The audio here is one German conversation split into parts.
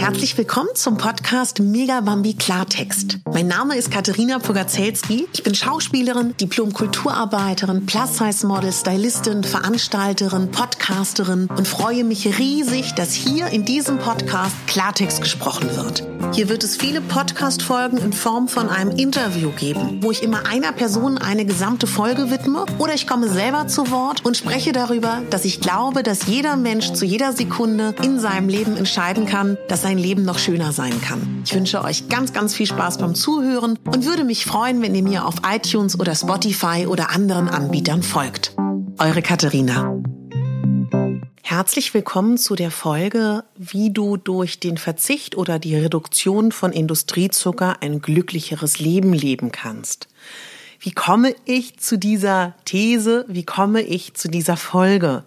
Herzlich willkommen zum Podcast Mega Bambi Klartext. Mein Name ist Katharina Pogacelski. Ich bin Schauspielerin, Diplom-Kulturarbeiterin, Plus-Size-Model, Stylistin, Veranstalterin, Podcasterin und freue mich riesig, dass hier in diesem Podcast Klartext gesprochen wird. Hier wird es viele Podcast-Folgen in Form von einem Interview geben, wo ich immer einer Person eine gesamte Folge widme oder ich komme selber zu Wort und spreche darüber, dass ich glaube, dass jeder Mensch zu jeder Sekunde in seinem Leben entscheiden kann, dass sein Leben noch schöner sein kann. Ich wünsche euch ganz, ganz viel Spaß beim Zuhören und würde mich freuen, wenn ihr mir auf iTunes oder Spotify oder anderen Anbietern folgt. Eure Katharina. Herzlich willkommen zu der Folge, wie du durch den Verzicht oder die Reduktion von Industriezucker ein glücklicheres Leben leben kannst. Wie komme ich zu dieser These? Wie komme ich zu dieser Folge?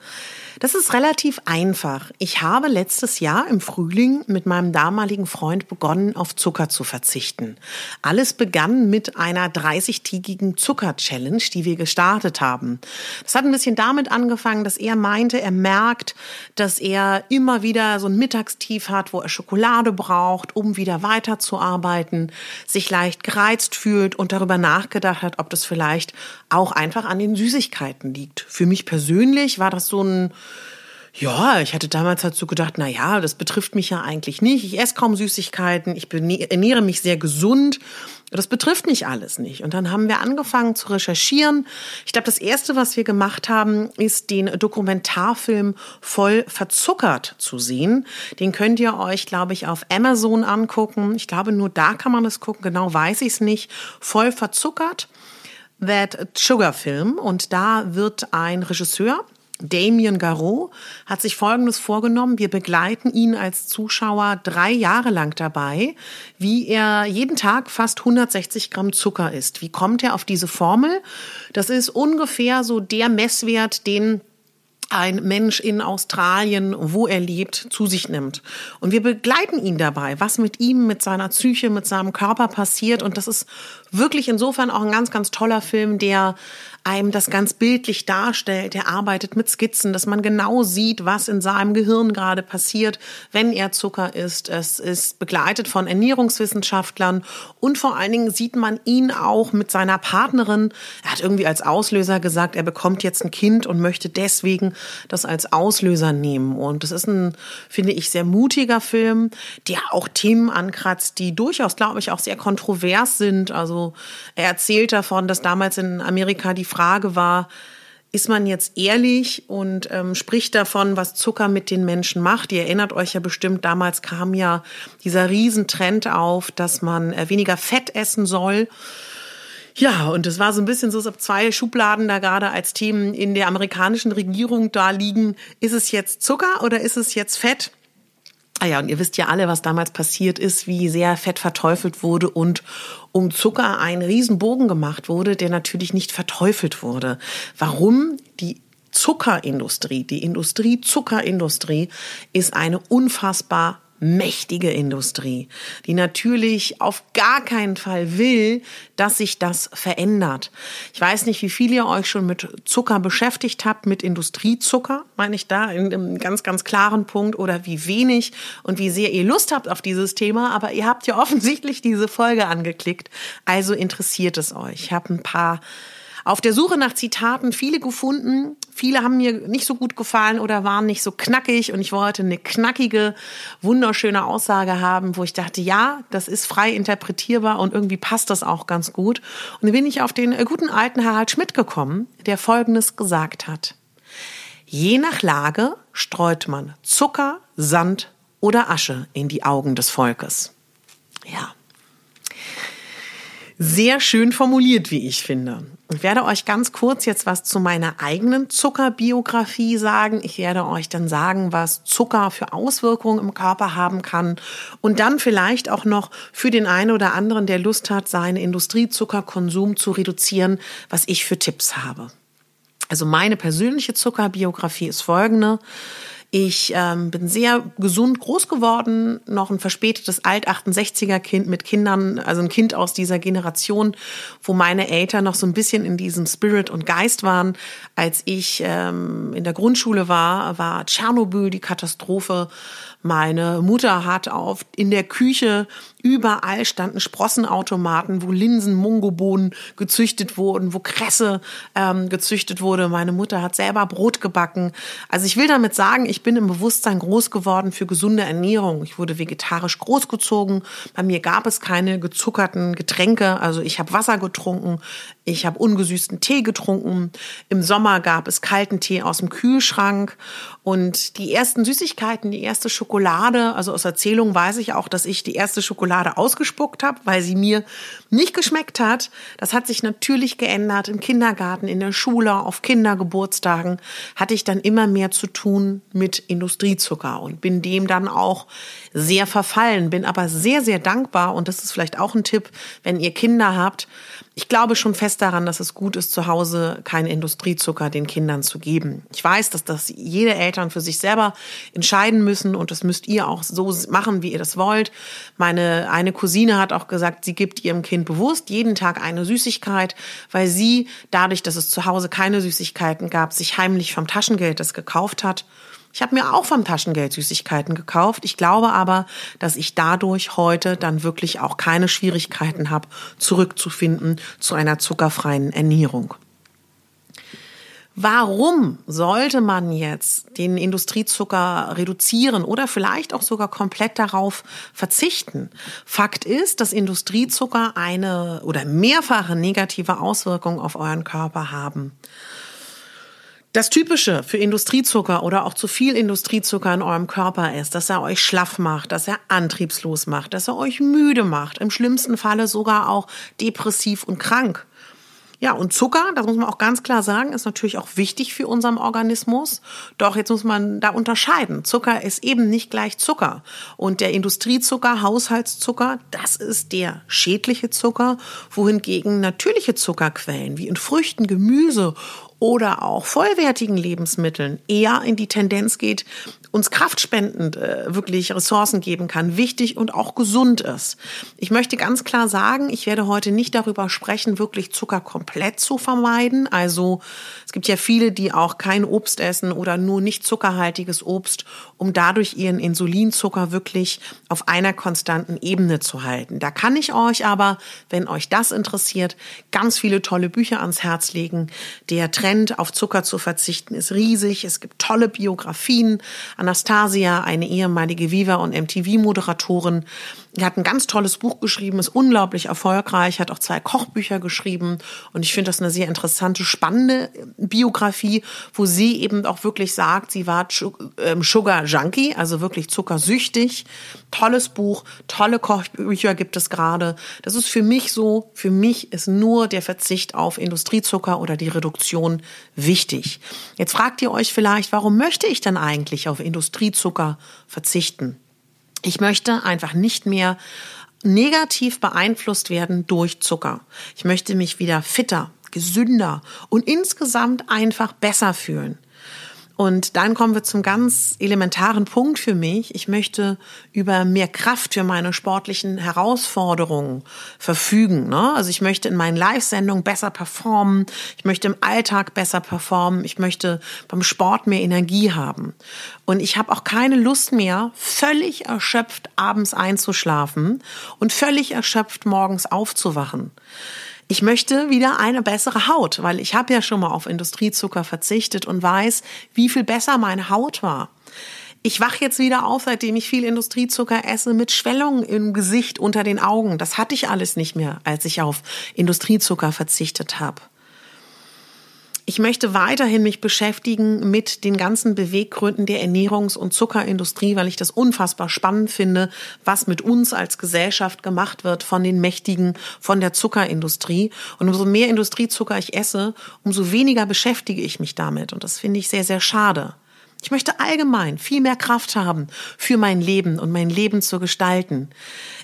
Das ist relativ einfach. Ich habe letztes Jahr im Frühling mit meinem damaligen Freund begonnen, auf Zucker zu verzichten. Alles begann mit einer 30-tägigen Zucker-Challenge, die wir gestartet haben. Das hat ein bisschen damit angefangen, dass er meinte, er merkt, dass er immer wieder so ein Mittagstief hat, wo er Schokolade braucht, um wieder weiterzuarbeiten, sich leicht gereizt fühlt und darüber nachgedacht hat, ob das vielleicht auch einfach an den Süßigkeiten liegt. Für mich persönlich war das so ein ja, ich hatte damals halt so gedacht, na ja, das betrifft mich ja eigentlich nicht. Ich esse kaum Süßigkeiten, ich ernähre mich sehr gesund. Das betrifft mich alles nicht. Und dann haben wir angefangen zu recherchieren. Ich glaube, das erste, was wir gemacht haben, ist den Dokumentarfilm voll verzuckert zu sehen. Den könnt ihr euch, glaube ich, auf Amazon angucken. Ich glaube, nur da kann man das gucken. Genau weiß ich es nicht. Voll verzuckert. That Sugar Film. Und da wird ein Regisseur, Damien Garot hat sich Folgendes vorgenommen. Wir begleiten ihn als Zuschauer drei Jahre lang dabei, wie er jeden Tag fast 160 Gramm Zucker isst. Wie kommt er auf diese Formel? Das ist ungefähr so der Messwert, den ein Mensch in Australien, wo er lebt, zu sich nimmt. Und wir begleiten ihn dabei, was mit ihm, mit seiner Psyche, mit seinem Körper passiert. Und das ist wirklich insofern auch ein ganz, ganz toller Film, der einem das ganz bildlich darstellt. Er arbeitet mit Skizzen, dass man genau sieht, was in seinem Gehirn gerade passiert, wenn er Zucker isst. Es ist begleitet von Ernährungswissenschaftlern und vor allen Dingen sieht man ihn auch mit seiner Partnerin. Er hat irgendwie als Auslöser gesagt, er bekommt jetzt ein Kind und möchte deswegen das als Auslöser nehmen. Und das ist ein, finde ich, sehr mutiger Film, der auch Themen ankratzt, die durchaus, glaube ich, auch sehr kontrovers sind. Also er erzählt davon, dass damals in Amerika die Frage war, ist man jetzt ehrlich und ähm, spricht davon, was Zucker mit den Menschen macht. Ihr erinnert euch ja bestimmt, damals kam ja dieser Riesentrend auf, dass man äh, weniger Fett essen soll. Ja, und es war so ein bisschen so, als ob zwei Schubladen da gerade als Themen in der amerikanischen Regierung da liegen. Ist es jetzt Zucker oder ist es jetzt Fett? Ah ja, und ihr wisst ja alle, was damals passiert ist, wie sehr Fett verteufelt wurde und um Zucker ein Riesenbogen gemacht wurde, der natürlich nicht verteufelt wurde. Warum? Die Zuckerindustrie, die Industrie, Zuckerindustrie ist eine unfassbar mächtige Industrie, die natürlich auf gar keinen Fall will, dass sich das verändert. Ich weiß nicht, wie viele ihr euch schon mit Zucker beschäftigt habt, mit Industriezucker, meine ich da, in einem ganz, ganz klaren Punkt, oder wie wenig und wie sehr ihr Lust habt auf dieses Thema, aber ihr habt ja offensichtlich diese Folge angeklickt, also interessiert es euch. Ich habe ein paar auf der Suche nach Zitaten viele gefunden. Viele haben mir nicht so gut gefallen oder waren nicht so knackig und ich wollte eine knackige, wunderschöne Aussage haben, wo ich dachte, ja, das ist frei interpretierbar und irgendwie passt das auch ganz gut. Und dann bin ich auf den äh, guten alten Harald Schmidt gekommen, der Folgendes gesagt hat. Je nach Lage streut man Zucker, Sand oder Asche in die Augen des Volkes. Ja. Sehr schön formuliert, wie ich finde. Ich werde euch ganz kurz jetzt was zu meiner eigenen Zuckerbiografie sagen. Ich werde euch dann sagen, was Zucker für Auswirkungen im Körper haben kann und dann vielleicht auch noch für den einen oder anderen, der Lust hat, seinen Industriezuckerkonsum zu reduzieren, was ich für Tipps habe. Also meine persönliche Zuckerbiografie ist folgende. Ich ähm, bin sehr gesund groß geworden, noch ein verspätetes Alt-68er-Kind mit Kindern, also ein Kind aus dieser Generation, wo meine Eltern noch so ein bisschen in diesem Spirit und Geist waren. Als ich ähm, in der Grundschule war, war Tschernobyl die Katastrophe. Meine Mutter hat auf in der Küche überall standen Sprossenautomaten, wo Linsen, Mungobohnen gezüchtet wurden, wo Kresse ähm, gezüchtet wurde. Meine Mutter hat selber Brot gebacken. Also ich will damit sagen, ich bin im Bewusstsein groß geworden für gesunde Ernährung. Ich wurde vegetarisch großgezogen. Bei mir gab es keine gezuckerten Getränke. Also ich habe Wasser getrunken. Ich habe ungesüßten Tee getrunken. Im Sommer gab es kalten Tee aus dem Kühlschrank. Und die ersten Süßigkeiten, die erste Schokolade, also aus Erzählung weiß ich auch, dass ich die erste Schokolade ausgespuckt habe, weil sie mir nicht geschmeckt hat. Das hat sich natürlich geändert. Im Kindergarten, in der Schule, auf Kindergeburtstagen hatte ich dann immer mehr zu tun mit Industriezucker und bin dem dann auch sehr verfallen, bin aber sehr, sehr dankbar. Und das ist vielleicht auch ein Tipp, wenn ihr Kinder habt, ich glaube schon fest daran, dass es gut ist, zu Hause keinen Industriezucker den Kindern zu geben. Ich weiß, dass das jede Eltern für sich selber entscheiden müssen und das müsst ihr auch so machen, wie ihr das wollt. Meine eine Cousine hat auch gesagt, sie gibt ihrem Kind bewusst jeden Tag eine Süßigkeit, weil sie dadurch, dass es zu Hause keine Süßigkeiten gab, sich heimlich vom Taschengeld das gekauft hat ich habe mir auch vom Taschengeld Süßigkeiten gekauft. Ich glaube aber, dass ich dadurch heute dann wirklich auch keine Schwierigkeiten habe, zurückzufinden zu einer zuckerfreien Ernährung. Warum sollte man jetzt den Industriezucker reduzieren oder vielleicht auch sogar komplett darauf verzichten? Fakt ist, dass Industriezucker eine oder mehrfache negative Auswirkungen auf euren Körper haben. Das Typische für Industriezucker oder auch zu viel Industriezucker in eurem Körper ist, dass er euch schlaff macht, dass er antriebslos macht, dass er euch müde macht, im schlimmsten Falle sogar auch depressiv und krank. Ja, und Zucker, das muss man auch ganz klar sagen, ist natürlich auch wichtig für unseren Organismus. Doch jetzt muss man da unterscheiden. Zucker ist eben nicht gleich Zucker. Und der Industriezucker, Haushaltszucker, das ist der schädliche Zucker, wohingegen natürliche Zuckerquellen wie in Früchten, Gemüse oder auch vollwertigen Lebensmitteln eher in die Tendenz geht, uns kraftspendend äh, wirklich Ressourcen geben kann, wichtig und auch gesund ist. Ich möchte ganz klar sagen, ich werde heute nicht darüber sprechen, wirklich Zucker komplett zu vermeiden. Also es gibt ja viele, die auch kein Obst essen oder nur nicht zuckerhaltiges Obst, um dadurch ihren Insulinzucker wirklich auf einer konstanten Ebene zu halten. Da kann ich euch aber, wenn euch das interessiert, ganz viele tolle Bücher ans Herz legen. Der Trend auf Zucker zu verzichten ist riesig. Es gibt tolle Biografien Anastasia, eine ehemalige Viva- und MTV-Moderatorin, die hat ein ganz tolles Buch geschrieben, ist unglaublich erfolgreich, hat auch zwei Kochbücher geschrieben und ich finde das eine sehr interessante, spannende Biografie, wo sie eben auch wirklich sagt, sie war ähm, Sugar Junkie, also wirklich zuckersüchtig. Tolles Buch, tolle Kochbücher gibt es gerade. Das ist für mich so, für mich ist nur der Verzicht auf Industriezucker oder die Reduktion wichtig. Jetzt fragt ihr euch vielleicht, warum möchte ich denn eigentlich auf Industriezucker verzichten? Ich möchte einfach nicht mehr negativ beeinflusst werden durch Zucker. Ich möchte mich wieder fitter, gesünder und insgesamt einfach besser fühlen. Und dann kommen wir zum ganz elementaren Punkt für mich. Ich möchte über mehr Kraft für meine sportlichen Herausforderungen verfügen. Ne? Also ich möchte in meinen Live-Sendungen besser performen. Ich möchte im Alltag besser performen. Ich möchte beim Sport mehr Energie haben. Und ich habe auch keine Lust mehr, völlig erschöpft abends einzuschlafen und völlig erschöpft morgens aufzuwachen ich möchte wieder eine bessere Haut, weil ich habe ja schon mal auf Industriezucker verzichtet und weiß, wie viel besser meine Haut war. Ich wach jetzt wieder auf, seitdem ich viel Industriezucker esse, mit Schwellungen im Gesicht, unter den Augen. Das hatte ich alles nicht mehr, als ich auf Industriezucker verzichtet habe. Ich möchte weiterhin mich beschäftigen mit den ganzen Beweggründen der Ernährungs- und Zuckerindustrie, weil ich das unfassbar spannend finde, was mit uns als Gesellschaft gemacht wird von den Mächtigen, von der Zuckerindustrie. Und umso mehr Industriezucker ich esse, umso weniger beschäftige ich mich damit. Und das finde ich sehr, sehr schade. Ich möchte allgemein viel mehr Kraft haben für mein Leben und mein Leben zu gestalten.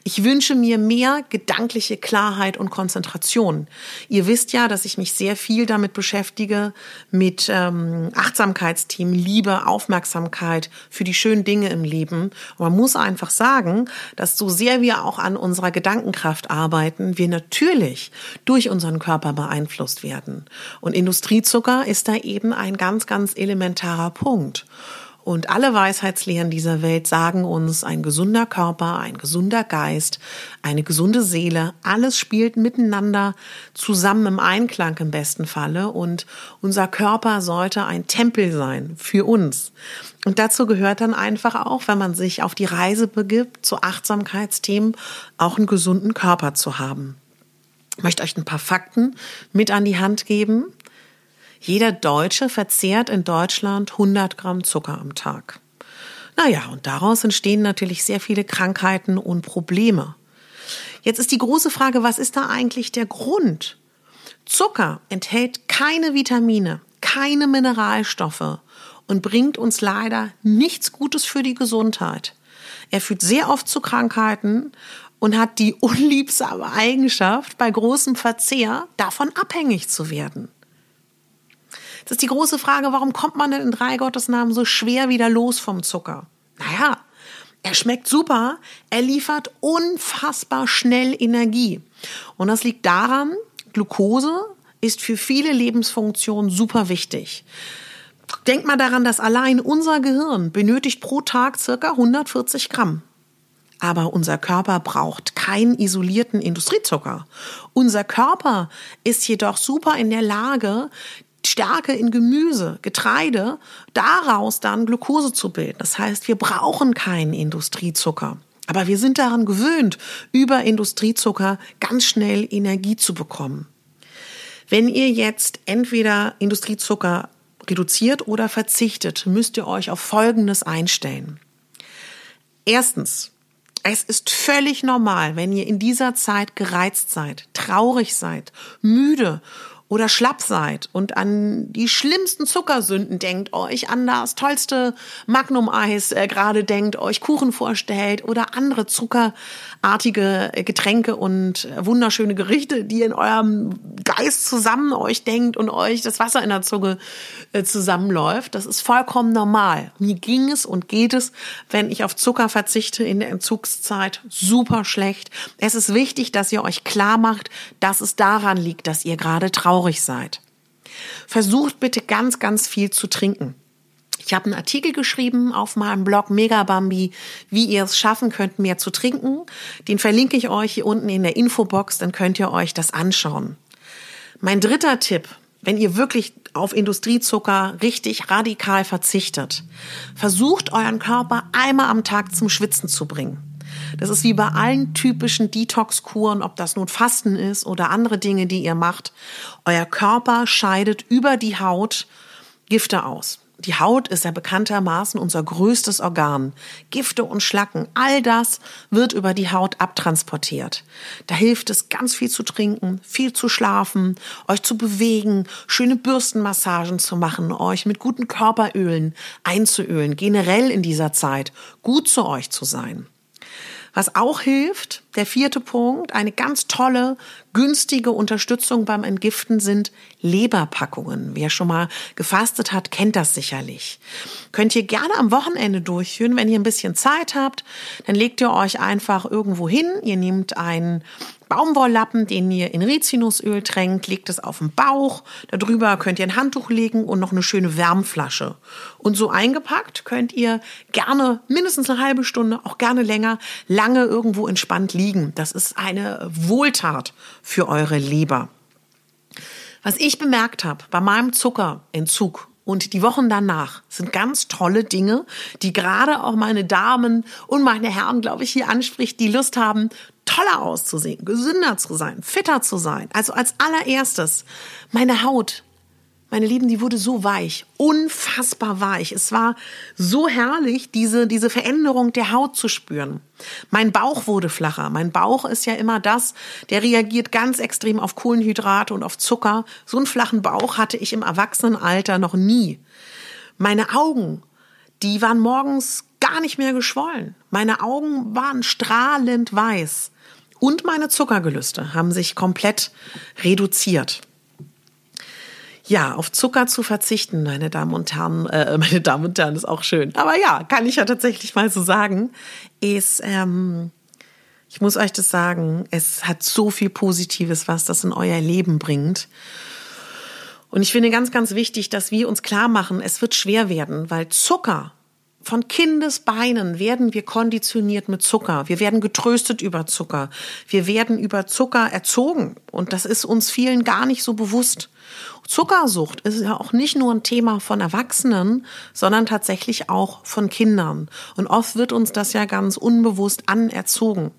Ich wünsche mir mehr gedankliche Klarheit und Konzentration. Ihr wisst ja, dass ich mich sehr viel damit beschäftige, mit ähm, Achtsamkeitsteam, Liebe, Aufmerksamkeit für die schönen Dinge im Leben. Und man muss einfach sagen, dass so sehr wir auch an unserer Gedankenkraft arbeiten, wir natürlich durch unseren Körper beeinflusst werden. Und Industriezucker ist da eben ein ganz, ganz elementarer Punkt. Und alle Weisheitslehren dieser Welt sagen uns, ein gesunder Körper, ein gesunder Geist, eine gesunde Seele, alles spielt miteinander zusammen im Einklang im besten Falle. Und unser Körper sollte ein Tempel sein für uns. Und dazu gehört dann einfach auch, wenn man sich auf die Reise begibt, zu Achtsamkeitsthemen, auch einen gesunden Körper zu haben. Ich möchte euch ein paar Fakten mit an die Hand geben. Jeder Deutsche verzehrt in Deutschland 100 Gramm Zucker am Tag. Naja, und daraus entstehen natürlich sehr viele Krankheiten und Probleme. Jetzt ist die große Frage, was ist da eigentlich der Grund? Zucker enthält keine Vitamine, keine Mineralstoffe und bringt uns leider nichts Gutes für die Gesundheit. Er führt sehr oft zu Krankheiten und hat die unliebsame Eigenschaft, bei großem Verzehr davon abhängig zu werden. Das ist die große Frage, warum kommt man denn in drei Gottesnamen so schwer wieder los vom Zucker? Naja, er schmeckt super, er liefert unfassbar schnell Energie. Und das liegt daran, Glucose ist für viele Lebensfunktionen super wichtig. Denkt mal daran, dass allein unser Gehirn benötigt pro Tag circa 140 Gramm. Aber unser Körper braucht keinen isolierten Industriezucker. Unser Körper ist jedoch super in der Lage, Stärke in Gemüse, Getreide, daraus dann Glucose zu bilden. Das heißt, wir brauchen keinen Industriezucker. Aber wir sind daran gewöhnt, über Industriezucker ganz schnell Energie zu bekommen. Wenn ihr jetzt entweder Industriezucker reduziert oder verzichtet, müsst ihr euch auf Folgendes einstellen. Erstens, es ist völlig normal, wenn ihr in dieser Zeit gereizt seid, traurig seid, müde oder schlapp seid und an die schlimmsten Zuckersünden denkt, euch an das tollste Magnum-Eis äh, gerade denkt, euch Kuchen vorstellt oder andere zuckerartige äh, Getränke und äh, wunderschöne Gerichte, die in eurem Geist zusammen euch denkt und euch das Wasser in der Zunge äh, zusammenläuft. Das ist vollkommen normal. Mir ging es und geht es, wenn ich auf Zucker verzichte in der Entzugszeit, super schlecht. Es ist wichtig, dass ihr euch klar macht, dass es daran liegt, dass ihr gerade traurig traurig seid. Versucht bitte ganz, ganz viel zu trinken. Ich habe einen Artikel geschrieben auf meinem Blog Megabambi, wie ihr es schaffen könnt, mehr zu trinken. Den verlinke ich euch hier unten in der Infobox, dann könnt ihr euch das anschauen. Mein dritter Tipp, wenn ihr wirklich auf Industriezucker richtig radikal verzichtet, versucht euren Körper einmal am Tag zum Schwitzen zu bringen. Das ist wie bei allen typischen Detox-Kuren, ob das nun Fasten ist oder andere Dinge, die ihr macht. Euer Körper scheidet über die Haut Gifte aus. Die Haut ist ja bekanntermaßen unser größtes Organ. Gifte und Schlacken, all das wird über die Haut abtransportiert. Da hilft es ganz viel zu trinken, viel zu schlafen, euch zu bewegen, schöne Bürstenmassagen zu machen, euch mit guten Körperölen einzuölen, generell in dieser Zeit gut zu euch zu sein. Was auch hilft, der vierte Punkt, eine ganz tolle, günstige Unterstützung beim Entgiften sind Leberpackungen. Wer schon mal gefastet hat, kennt das sicherlich. Könnt ihr gerne am Wochenende durchführen, wenn ihr ein bisschen Zeit habt, dann legt ihr euch einfach irgendwo hin, ihr nehmt einen Baumwolllappen, den ihr in Rizinusöl tränkt, legt es auf den Bauch. Darüber könnt ihr ein Handtuch legen und noch eine schöne Wärmflasche. Und so eingepackt könnt ihr gerne mindestens eine halbe Stunde, auch gerne länger, lange irgendwo entspannt liegen. Das ist eine Wohltat für eure Leber. Was ich bemerkt habe bei meinem Zuckerentzug und die Wochen danach sind ganz tolle Dinge, die gerade auch meine Damen und meine Herren, glaube ich, hier anspricht, die Lust haben, toller auszusehen, gesünder zu sein, fitter zu sein. Also als allererstes meine Haut. Meine Lieben, die wurde so weich, unfassbar weich. Es war so herrlich, diese, diese Veränderung der Haut zu spüren. Mein Bauch wurde flacher. Mein Bauch ist ja immer das, der reagiert ganz extrem auf Kohlenhydrate und auf Zucker. So einen flachen Bauch hatte ich im Erwachsenenalter noch nie. Meine Augen die waren morgens gar nicht mehr geschwollen. Meine Augen waren strahlend weiß. Und meine Zuckergelüste haben sich komplett reduziert. Ja, auf Zucker zu verzichten, meine Damen und Herren, äh, meine Damen und Herren, ist auch schön. Aber ja, kann ich ja tatsächlich mal so sagen, ist, ähm, ich muss euch das sagen, es hat so viel Positives, was das in euer Leben bringt. Und ich finde ganz, ganz wichtig, dass wir uns klar machen, es wird schwer werden, weil Zucker von Kindesbeinen werden wir konditioniert mit Zucker. Wir werden getröstet über Zucker. Wir werden über Zucker erzogen. Und das ist uns vielen gar nicht so bewusst. Zuckersucht ist ja auch nicht nur ein Thema von Erwachsenen, sondern tatsächlich auch von Kindern. Und oft wird uns das ja ganz unbewusst anerzogen.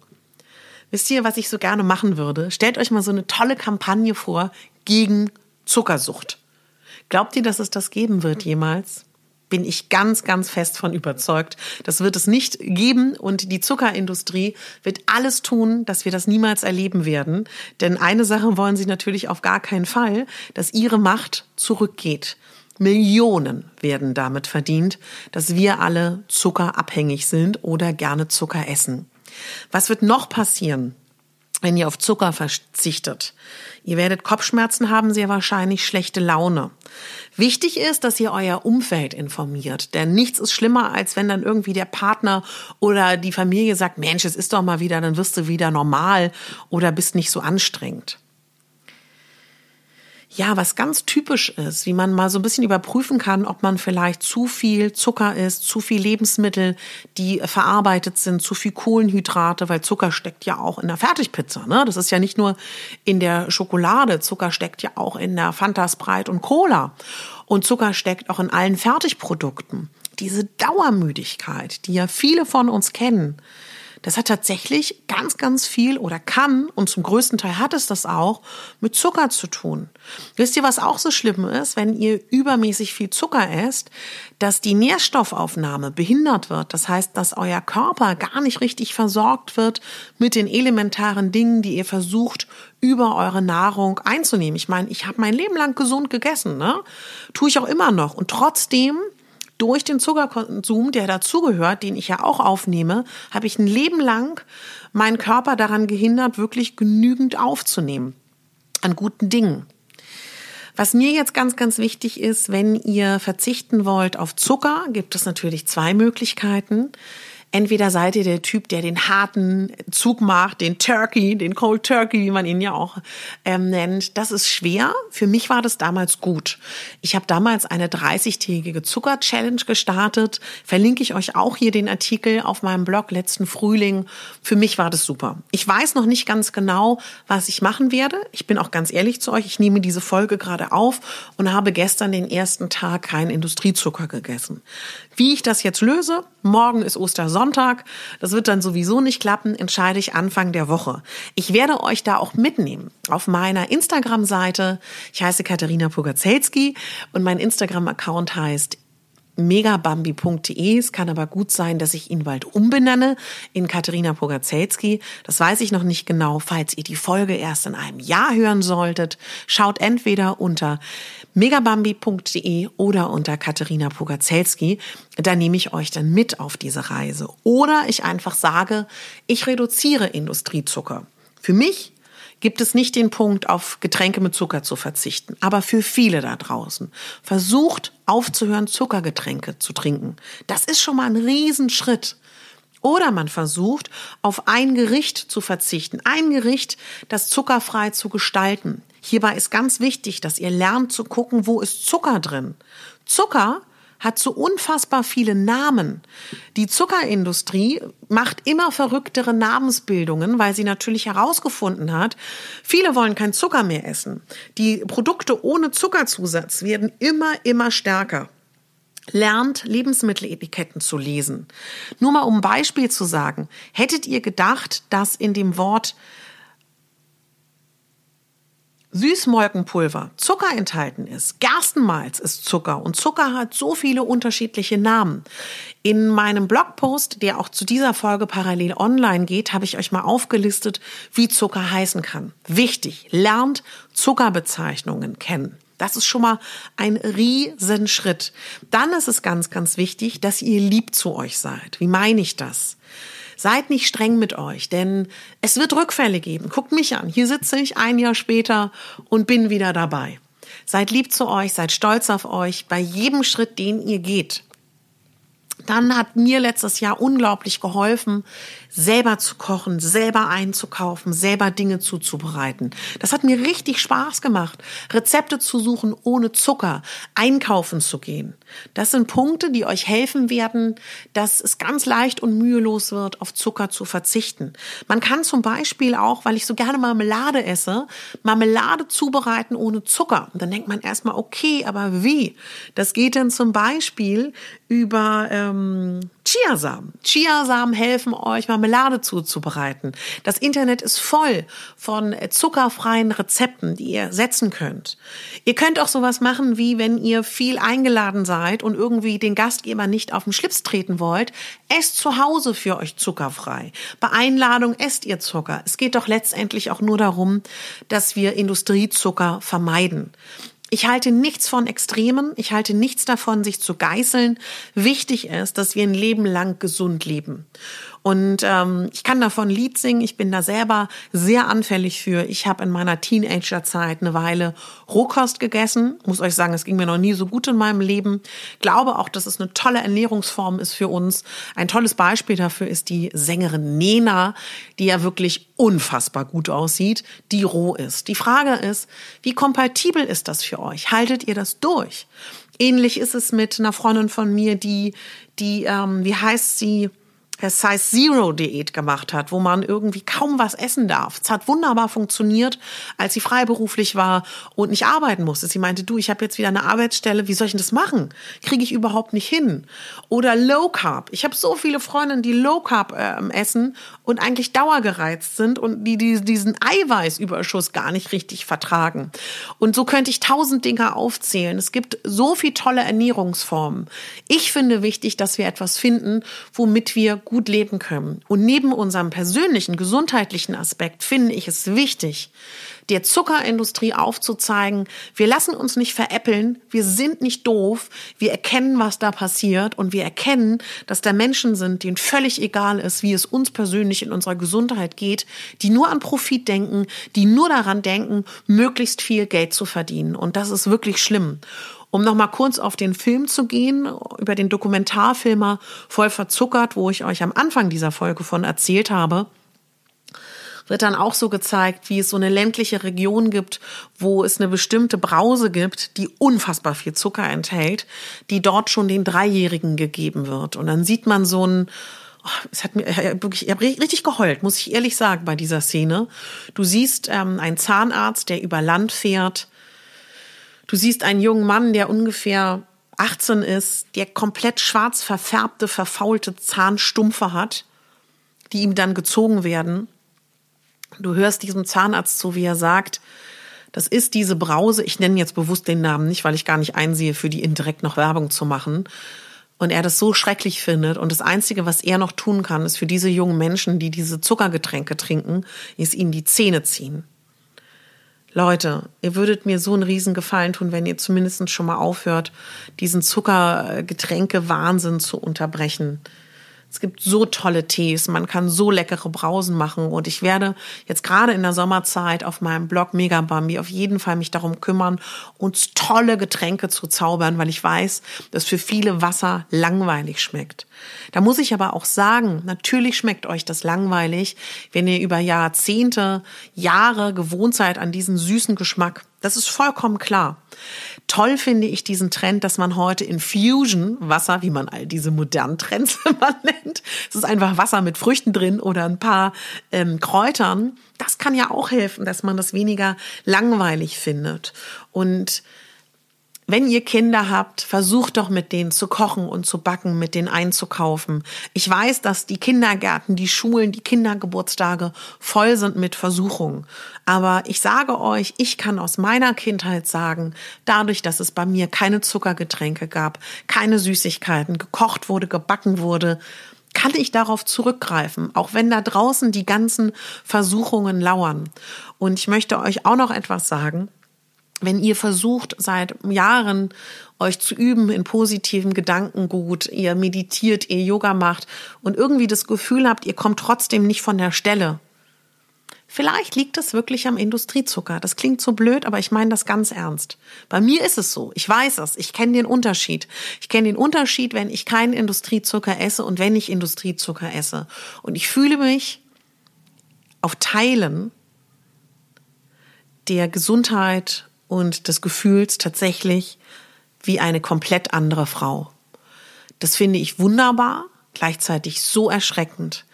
Wisst ihr, was ich so gerne machen würde? Stellt euch mal so eine tolle Kampagne vor gegen Zuckersucht. Glaubt ihr, dass es das geben wird jemals? Bin ich ganz, ganz fest von überzeugt. Das wird es nicht geben und die Zuckerindustrie wird alles tun, dass wir das niemals erleben werden. Denn eine Sache wollen sie natürlich auf gar keinen Fall, dass ihre Macht zurückgeht. Millionen werden damit verdient, dass wir alle zuckerabhängig sind oder gerne Zucker essen. Was wird noch passieren? Wenn ihr auf Zucker verzichtet. Ihr werdet Kopfschmerzen haben, sehr wahrscheinlich schlechte Laune. Wichtig ist, dass ihr euer Umfeld informiert, denn nichts ist schlimmer, als wenn dann irgendwie der Partner oder die Familie sagt, Mensch, es ist doch mal wieder, dann wirst du wieder normal oder bist nicht so anstrengend ja, was ganz typisch ist, wie man mal so ein bisschen überprüfen kann, ob man vielleicht zu viel Zucker isst, zu viel Lebensmittel, die verarbeitet sind, zu viel Kohlenhydrate, weil Zucker steckt ja auch in der Fertigpizza. Ne? Das ist ja nicht nur in der Schokolade, Zucker steckt ja auch in der Fanta und Cola. Und Zucker steckt auch in allen Fertigprodukten. Diese Dauermüdigkeit, die ja viele von uns kennen, das hat tatsächlich ganz, ganz viel oder kann, und zum größten Teil hat es das auch, mit Zucker zu tun. Wisst ihr, was auch so schlimm ist, wenn ihr übermäßig viel Zucker esst, dass die Nährstoffaufnahme behindert wird. Das heißt, dass euer Körper gar nicht richtig versorgt wird mit den elementaren Dingen, die ihr versucht, über eure Nahrung einzunehmen. Ich meine, ich habe mein Leben lang gesund gegessen, ne? Tue ich auch immer noch. Und trotzdem durch den Zuckerkonsum, der dazugehört, den ich ja auch aufnehme, habe ich ein Leben lang meinen Körper daran gehindert, wirklich genügend aufzunehmen an guten Dingen. Was mir jetzt ganz, ganz wichtig ist, wenn ihr verzichten wollt auf Zucker, gibt es natürlich zwei Möglichkeiten. Entweder seid ihr der Typ, der den harten Zug macht, den Turkey, den Cold Turkey, wie man ihn ja auch ähm, nennt. Das ist schwer. Für mich war das damals gut. Ich habe damals eine 30-tägige Zucker-Challenge gestartet. Verlinke ich euch auch hier den Artikel auf meinem Blog letzten Frühling. Für mich war das super. Ich weiß noch nicht ganz genau, was ich machen werde. Ich bin auch ganz ehrlich zu euch. Ich nehme diese Folge gerade auf und habe gestern den ersten Tag keinen Industriezucker gegessen. Wie ich das jetzt löse, morgen ist Ostersonntag, das wird dann sowieso nicht klappen, entscheide ich Anfang der Woche. Ich werde euch da auch mitnehmen auf meiner Instagram-Seite. Ich heiße Katharina Pogacelski und mein Instagram-Account heißt megabambi.de. Es kann aber gut sein, dass ich ihn bald umbenenne in Katharina Pogacelski. Das weiß ich noch nicht genau. Falls ihr die Folge erst in einem Jahr hören solltet, schaut entweder unter megabambi.de oder unter Katharina Pogacelski. Da nehme ich euch dann mit auf diese Reise. Oder ich einfach sage, ich reduziere Industriezucker. Für mich gibt es nicht den Punkt, auf Getränke mit Zucker zu verzichten. Aber für viele da draußen versucht aufzuhören, Zuckergetränke zu trinken. Das ist schon mal ein Riesenschritt. Oder man versucht, auf ein Gericht zu verzichten. Ein Gericht, das zuckerfrei zu gestalten. Hierbei ist ganz wichtig, dass ihr lernt zu gucken, wo ist Zucker drin. Zucker hat so unfassbar viele Namen. Die Zuckerindustrie macht immer verrücktere Namensbildungen, weil sie natürlich herausgefunden hat, viele wollen kein Zucker mehr essen. Die Produkte ohne Zuckerzusatz werden immer, immer stärker lernt, Lebensmitteletiketten zu lesen. Nur mal um ein Beispiel zu sagen. Hättet ihr gedacht, dass in dem Wort Süßmolkenpulver Zucker enthalten ist. Gerstenmalz ist Zucker und Zucker hat so viele unterschiedliche Namen. In meinem Blogpost, der auch zu dieser Folge parallel online geht, habe ich euch mal aufgelistet, wie Zucker heißen kann. Wichtig, lernt Zuckerbezeichnungen kennen. Das ist schon mal ein Riesenschritt. Dann ist es ganz, ganz wichtig, dass ihr lieb zu euch seid. Wie meine ich das? Seid nicht streng mit euch, denn es wird Rückfälle geben. Guckt mich an. Hier sitze ich ein Jahr später und bin wieder dabei. Seid lieb zu euch, seid stolz auf euch bei jedem Schritt, den ihr geht. Dann hat mir letztes Jahr unglaublich geholfen, selber zu kochen, selber einzukaufen, selber Dinge zuzubereiten. Das hat mir richtig Spaß gemacht, Rezepte zu suchen ohne Zucker, einkaufen zu gehen. Das sind Punkte, die euch helfen werden, dass es ganz leicht und mühelos wird, auf Zucker zu verzichten. Man kann zum Beispiel auch, weil ich so gerne Marmelade esse, Marmelade zubereiten ohne Zucker. Und dann denkt man erstmal, okay, aber wie? Das geht dann zum Beispiel über ähm, Chiasamen. Chiasamen helfen euch, Marmelade zuzubereiten. Das Internet ist voll von zuckerfreien Rezepten, die ihr setzen könnt. Ihr könnt auch sowas machen, wie wenn ihr viel eingeladen seid und irgendwie den Gastgeber nicht auf den Schlips treten wollt, esst zu Hause für euch zuckerfrei. Bei Einladung esst ihr Zucker. Es geht doch letztendlich auch nur darum, dass wir Industriezucker vermeiden. Ich halte nichts von Extremen. Ich halte nichts davon, sich zu geißeln. Wichtig ist, dass wir ein Leben lang gesund leben. Und ähm, ich kann davon Lied singen. Ich bin da selber sehr anfällig für. Ich habe in meiner Teenagerzeit eine Weile Rohkost gegessen. Muss euch sagen, es ging mir noch nie so gut in meinem Leben. Glaube auch, dass es eine tolle Ernährungsform ist für uns. Ein tolles Beispiel dafür ist die Sängerin Nena, die ja wirklich unfassbar gut aussieht, die roh ist. Die Frage ist, wie kompatibel ist das für euch? Haltet ihr das durch? Ähnlich ist es mit einer Freundin von mir, die, die, ähm, wie heißt sie? Size Zero Diät gemacht hat, wo man irgendwie kaum was essen darf. Es hat wunderbar funktioniert, als sie freiberuflich war und nicht arbeiten musste. Sie meinte, du, ich habe jetzt wieder eine Arbeitsstelle, wie soll ich denn das machen? Kriege ich überhaupt nicht hin. Oder Low Carb. Ich habe so viele Freundinnen, die Low Carb äh, essen und eigentlich dauergereizt sind und die, die diesen Eiweißüberschuss gar nicht richtig vertragen. Und so könnte ich tausend Dinge aufzählen. Es gibt so viele tolle Ernährungsformen. Ich finde wichtig, dass wir etwas finden, womit wir gut leben können. Und neben unserem persönlichen, gesundheitlichen Aspekt finde ich es wichtig, der Zuckerindustrie aufzuzeigen, wir lassen uns nicht veräppeln, wir sind nicht doof, wir erkennen, was da passiert. Und wir erkennen, dass da Menschen sind, denen völlig egal ist, wie es uns persönlich in unserer Gesundheit geht, die nur an Profit denken, die nur daran denken, möglichst viel Geld zu verdienen. Und das ist wirklich schlimm. Um noch mal kurz auf den Film zu gehen, über den Dokumentarfilmer Voll verzuckert, wo ich euch am Anfang dieser Folge von erzählt habe, wird dann auch so gezeigt, wie es so eine ländliche Region gibt, wo es eine bestimmte Brause gibt, die unfassbar viel Zucker enthält, die dort schon den Dreijährigen gegeben wird. Und dann sieht man so ein Oh, es hat mir wirklich, ich habe richtig geheult, muss ich ehrlich sagen, bei dieser Szene. Du siehst ähm, einen Zahnarzt, der über Land fährt, Du siehst einen jungen Mann, der ungefähr 18 ist, der komplett schwarz verfärbte, verfaulte Zahnstumpfe hat, die ihm dann gezogen werden. Du hörst diesem Zahnarzt zu, wie er sagt, das ist diese Brause, ich nenne jetzt bewusst den Namen nicht, weil ich gar nicht einsehe, für die indirekt noch Werbung zu machen. Und er das so schrecklich findet. Und das Einzige, was er noch tun kann, ist für diese jungen Menschen, die diese Zuckergetränke trinken, ist ihnen die Zähne ziehen. Leute, ihr würdet mir so einen riesen Gefallen tun, wenn ihr zumindest schon mal aufhört, diesen Zuckergetränke-Wahnsinn zu unterbrechen. Es gibt so tolle Tees, man kann so leckere Brausen machen und ich werde jetzt gerade in der Sommerzeit auf meinem Blog Megabambi auf jeden Fall mich darum kümmern, uns tolle Getränke zu zaubern, weil ich weiß, dass für viele Wasser langweilig schmeckt. Da muss ich aber auch sagen, natürlich schmeckt euch das langweilig, wenn ihr über Jahrzehnte, Jahre gewohnt seid an diesen süßen Geschmack. Das ist vollkommen klar. Toll finde ich diesen Trend, dass man heute Infusion Wasser, wie man all diese modernen Trends immer nennt, es ist einfach Wasser mit Früchten drin oder ein paar ähm, Kräutern. Das kann ja auch helfen, dass man das weniger langweilig findet. Und wenn ihr Kinder habt, versucht doch mit denen zu kochen und zu backen, mit denen einzukaufen. Ich weiß, dass die Kindergärten, die Schulen, die Kindergeburtstage voll sind mit Versuchungen. Aber ich sage euch, ich kann aus meiner Kindheit sagen, dadurch, dass es bei mir keine Zuckergetränke gab, keine Süßigkeiten, gekocht wurde, gebacken wurde, kann ich darauf zurückgreifen, auch wenn da draußen die ganzen Versuchungen lauern. Und ich möchte euch auch noch etwas sagen wenn ihr versucht, seit Jahren euch zu üben in positiven Gedankengut, ihr meditiert, ihr Yoga macht und irgendwie das Gefühl habt, ihr kommt trotzdem nicht von der Stelle. Vielleicht liegt es wirklich am Industriezucker. Das klingt so blöd, aber ich meine das ganz ernst. Bei mir ist es so. Ich weiß es. Ich kenne den Unterschied. Ich kenne den Unterschied, wenn ich keinen Industriezucker esse und wenn ich Industriezucker esse. Und ich fühle mich auf Teilen der Gesundheit und des Gefühls tatsächlich wie eine komplett andere Frau. Das finde ich wunderbar, gleichzeitig so erschreckend.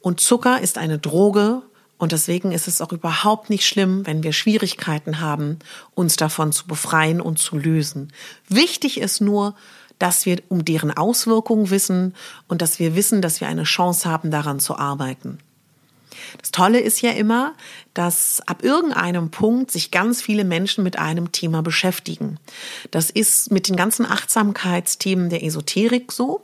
Und Zucker ist eine Droge und deswegen ist es auch überhaupt nicht schlimm, wenn wir Schwierigkeiten haben, uns davon zu befreien und zu lösen. Wichtig ist nur, dass wir um deren Auswirkungen wissen und dass wir wissen, dass wir eine Chance haben, daran zu arbeiten. Das Tolle ist ja immer, dass ab irgendeinem Punkt sich ganz viele Menschen mit einem Thema beschäftigen. Das ist mit den ganzen Achtsamkeitsthemen der Esoterik so.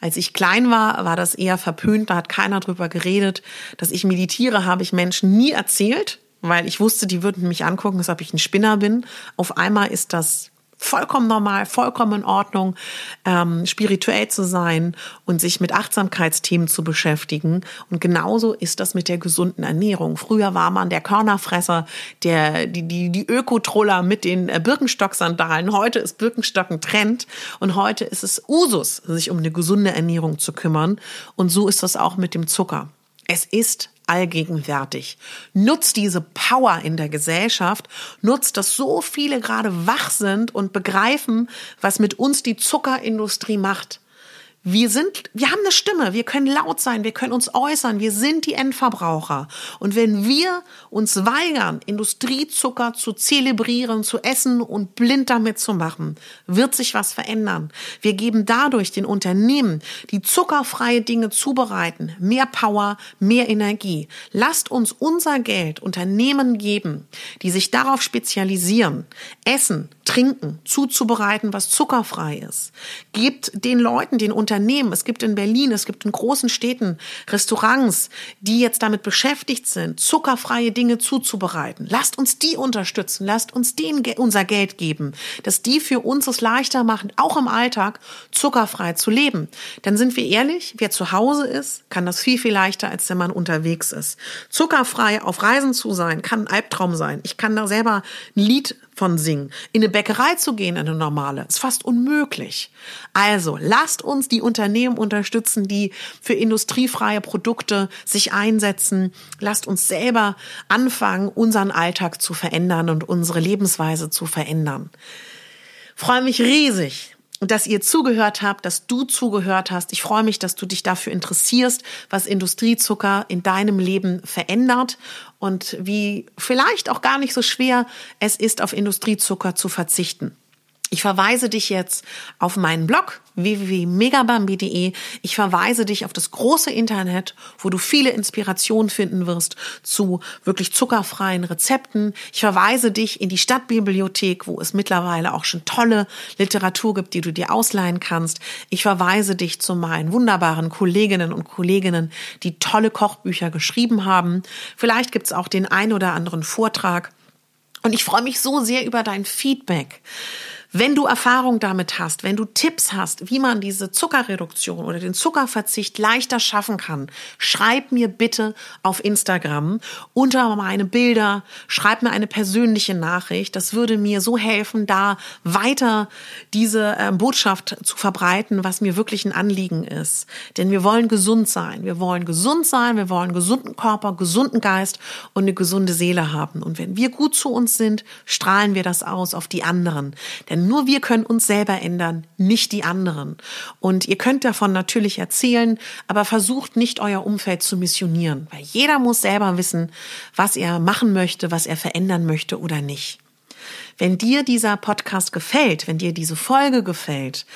Als ich klein war, war das eher verpönt, da hat keiner drüber geredet. Dass ich meditiere, habe ich Menschen nie erzählt, weil ich wusste, die würden mich angucken, als ob ich ein Spinner bin. Auf einmal ist das vollkommen normal, vollkommen in Ordnung, ähm, spirituell zu sein und sich mit Achtsamkeitsthemen zu beschäftigen. Und genauso ist das mit der gesunden Ernährung. Früher war man der Körnerfresser, der, die, die, die Ökotroller mit den äh, Birkenstock-Sandalen. Heute ist Birkenstock ein Trend und heute ist es Usus, sich um eine gesunde Ernährung zu kümmern. Und so ist das auch mit dem Zucker. Es ist allgegenwärtig. Nutzt diese Power in der Gesellschaft, nutzt, dass so viele gerade wach sind und begreifen, was mit uns die Zuckerindustrie macht. Wir sind, wir haben eine Stimme, wir können laut sein, wir können uns äußern, wir sind die Endverbraucher. Und wenn wir uns weigern, Industriezucker zu zelebrieren, zu essen und blind damit zu machen, wird sich was verändern. Wir geben dadurch den Unternehmen, die zuckerfreie Dinge zubereiten, mehr Power, mehr Energie. Lasst uns unser Geld Unternehmen geben, die sich darauf spezialisieren, Essen, Trinken zuzubereiten, was zuckerfrei ist. Gebt den Leuten, den Unternehmen, es gibt in Berlin, es gibt in großen Städten Restaurants, die jetzt damit beschäftigt sind, zuckerfreie Dinge zuzubereiten. Lasst uns die unterstützen, lasst uns denen unser Geld geben, dass die für uns es leichter machen, auch im Alltag zuckerfrei zu leben. Dann sind wir ehrlich, wer zu Hause ist, kann das viel, viel leichter, als wenn man unterwegs ist. Zuckerfrei auf Reisen zu sein, kann ein Albtraum sein. Ich kann da selber ein Lied von singen. In eine Bäckerei zu gehen, eine normale, ist fast unmöglich. Also lasst uns die Unternehmen unterstützen, die für industriefreie Produkte sich einsetzen. Lasst uns selber anfangen, unseren Alltag zu verändern und unsere Lebensweise zu verändern. freue mich riesig, dass ihr zugehört habt, dass du zugehört hast. Ich freue mich, dass du dich dafür interessierst, was Industriezucker in deinem Leben verändert und wie vielleicht auch gar nicht so schwer es ist, auf Industriezucker zu verzichten. Ich verweise dich jetzt auf meinen Blog www.megabambi.de. Ich verweise dich auf das große Internet, wo du viele Inspirationen finden wirst zu wirklich zuckerfreien Rezepten. Ich verweise dich in die Stadtbibliothek, wo es mittlerweile auch schon tolle Literatur gibt, die du dir ausleihen kannst. Ich verweise dich zu meinen wunderbaren Kolleginnen und Kolleginnen, die tolle Kochbücher geschrieben haben. Vielleicht gibt es auch den ein oder anderen Vortrag. Und ich freue mich so sehr über dein Feedback. Wenn du Erfahrung damit hast, wenn du Tipps hast, wie man diese Zuckerreduktion oder den Zuckerverzicht leichter schaffen kann, schreib mir bitte auf Instagram unter meine Bilder, schreib mir eine persönliche Nachricht. Das würde mir so helfen, da weiter diese äh, Botschaft zu verbreiten, was mir wirklich ein Anliegen ist. Denn wir wollen gesund sein. Wir wollen gesund sein, wir wollen gesunden Körper, gesunden Geist und eine gesunde Seele haben. Und wenn wir gut zu uns sind, strahlen wir das aus auf die anderen. Denn denn nur wir können uns selber ändern, nicht die anderen. Und ihr könnt davon natürlich erzählen, aber versucht nicht euer Umfeld zu missionieren, weil jeder muss selber wissen, was er machen möchte, was er verändern möchte oder nicht. Wenn dir dieser Podcast gefällt, wenn dir diese Folge gefällt,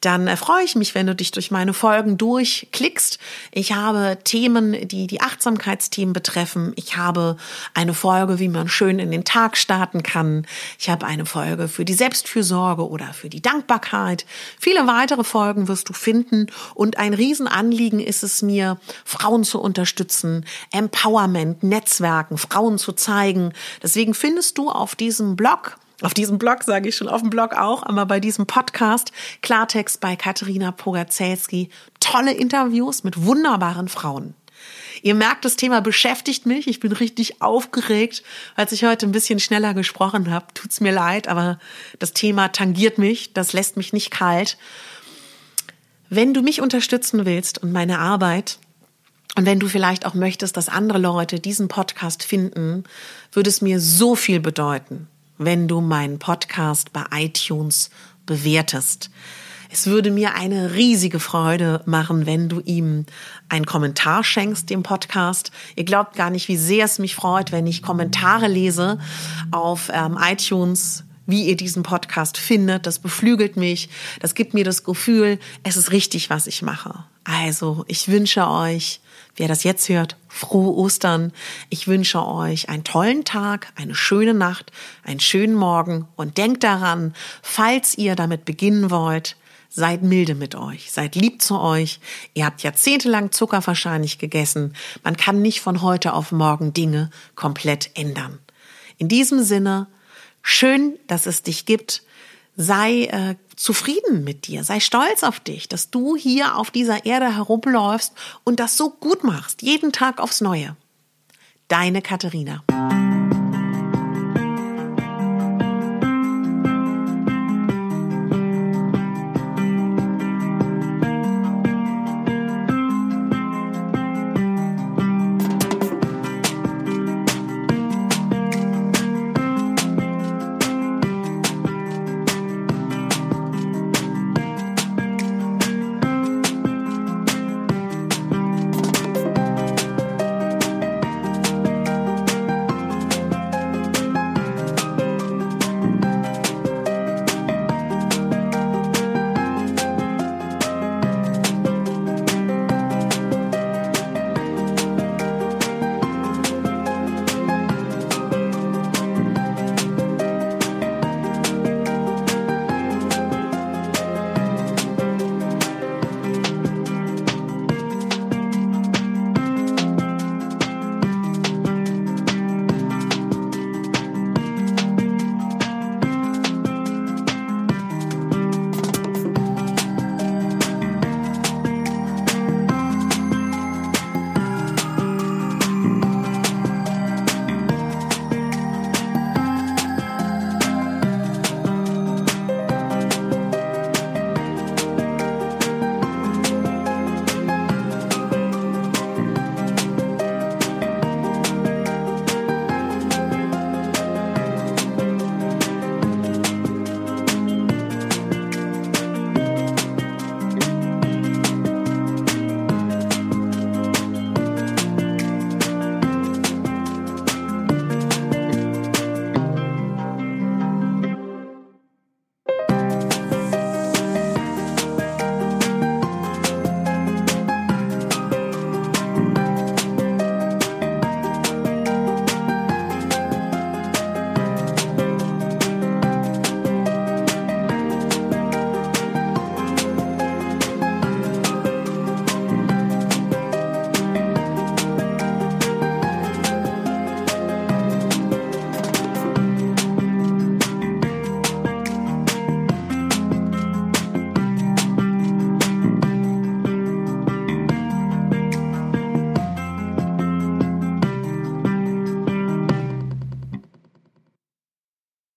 dann äh, freue ich mich, wenn du dich durch meine Folgen durchklickst. Ich habe Themen, die die Achtsamkeitsthemen betreffen. Ich habe eine Folge, wie man schön in den Tag starten kann. Ich habe eine Folge für die Selbstfürsorge oder für die Dankbarkeit. Viele weitere Folgen wirst du finden und ein Riesenanliegen ist es mir, Frauen zu unterstützen, Empowerment, Netzwerken, Frauen zu zeigen. Deswegen findest du auf diesem Blog auf diesem Blog sage ich schon, auf dem Blog auch, aber bei diesem Podcast Klartext bei Katharina Pogacelski tolle Interviews mit wunderbaren Frauen. Ihr merkt, das Thema beschäftigt mich. Ich bin richtig aufgeregt, als ich heute ein bisschen schneller gesprochen habe. Tut's mir leid, aber das Thema tangiert mich. Das lässt mich nicht kalt. Wenn du mich unterstützen willst und meine Arbeit, und wenn du vielleicht auch möchtest, dass andere Leute diesen Podcast finden, würde es mir so viel bedeuten wenn du meinen Podcast bei iTunes bewertest. Es würde mir eine riesige Freude machen, wenn du ihm einen Kommentar schenkst, dem Podcast. Ihr glaubt gar nicht, wie sehr es mich freut, wenn ich Kommentare lese auf ähm, iTunes, wie ihr diesen Podcast findet. Das beflügelt mich. Das gibt mir das Gefühl, es ist richtig, was ich mache. Also, ich wünsche euch wer das jetzt hört, frohe Ostern. Ich wünsche euch einen tollen Tag, eine schöne Nacht, einen schönen Morgen und denkt daran, falls ihr damit beginnen wollt, seid milde mit euch, seid lieb zu euch. Ihr habt jahrzehntelang Zucker wahrscheinlich gegessen. Man kann nicht von heute auf morgen Dinge komplett ändern. In diesem Sinne, schön, dass es dich gibt. Sei äh, zufrieden mit dir, sei stolz auf dich, dass du hier auf dieser Erde herumläufst und das so gut machst, jeden Tag aufs Neue. Deine Katharina.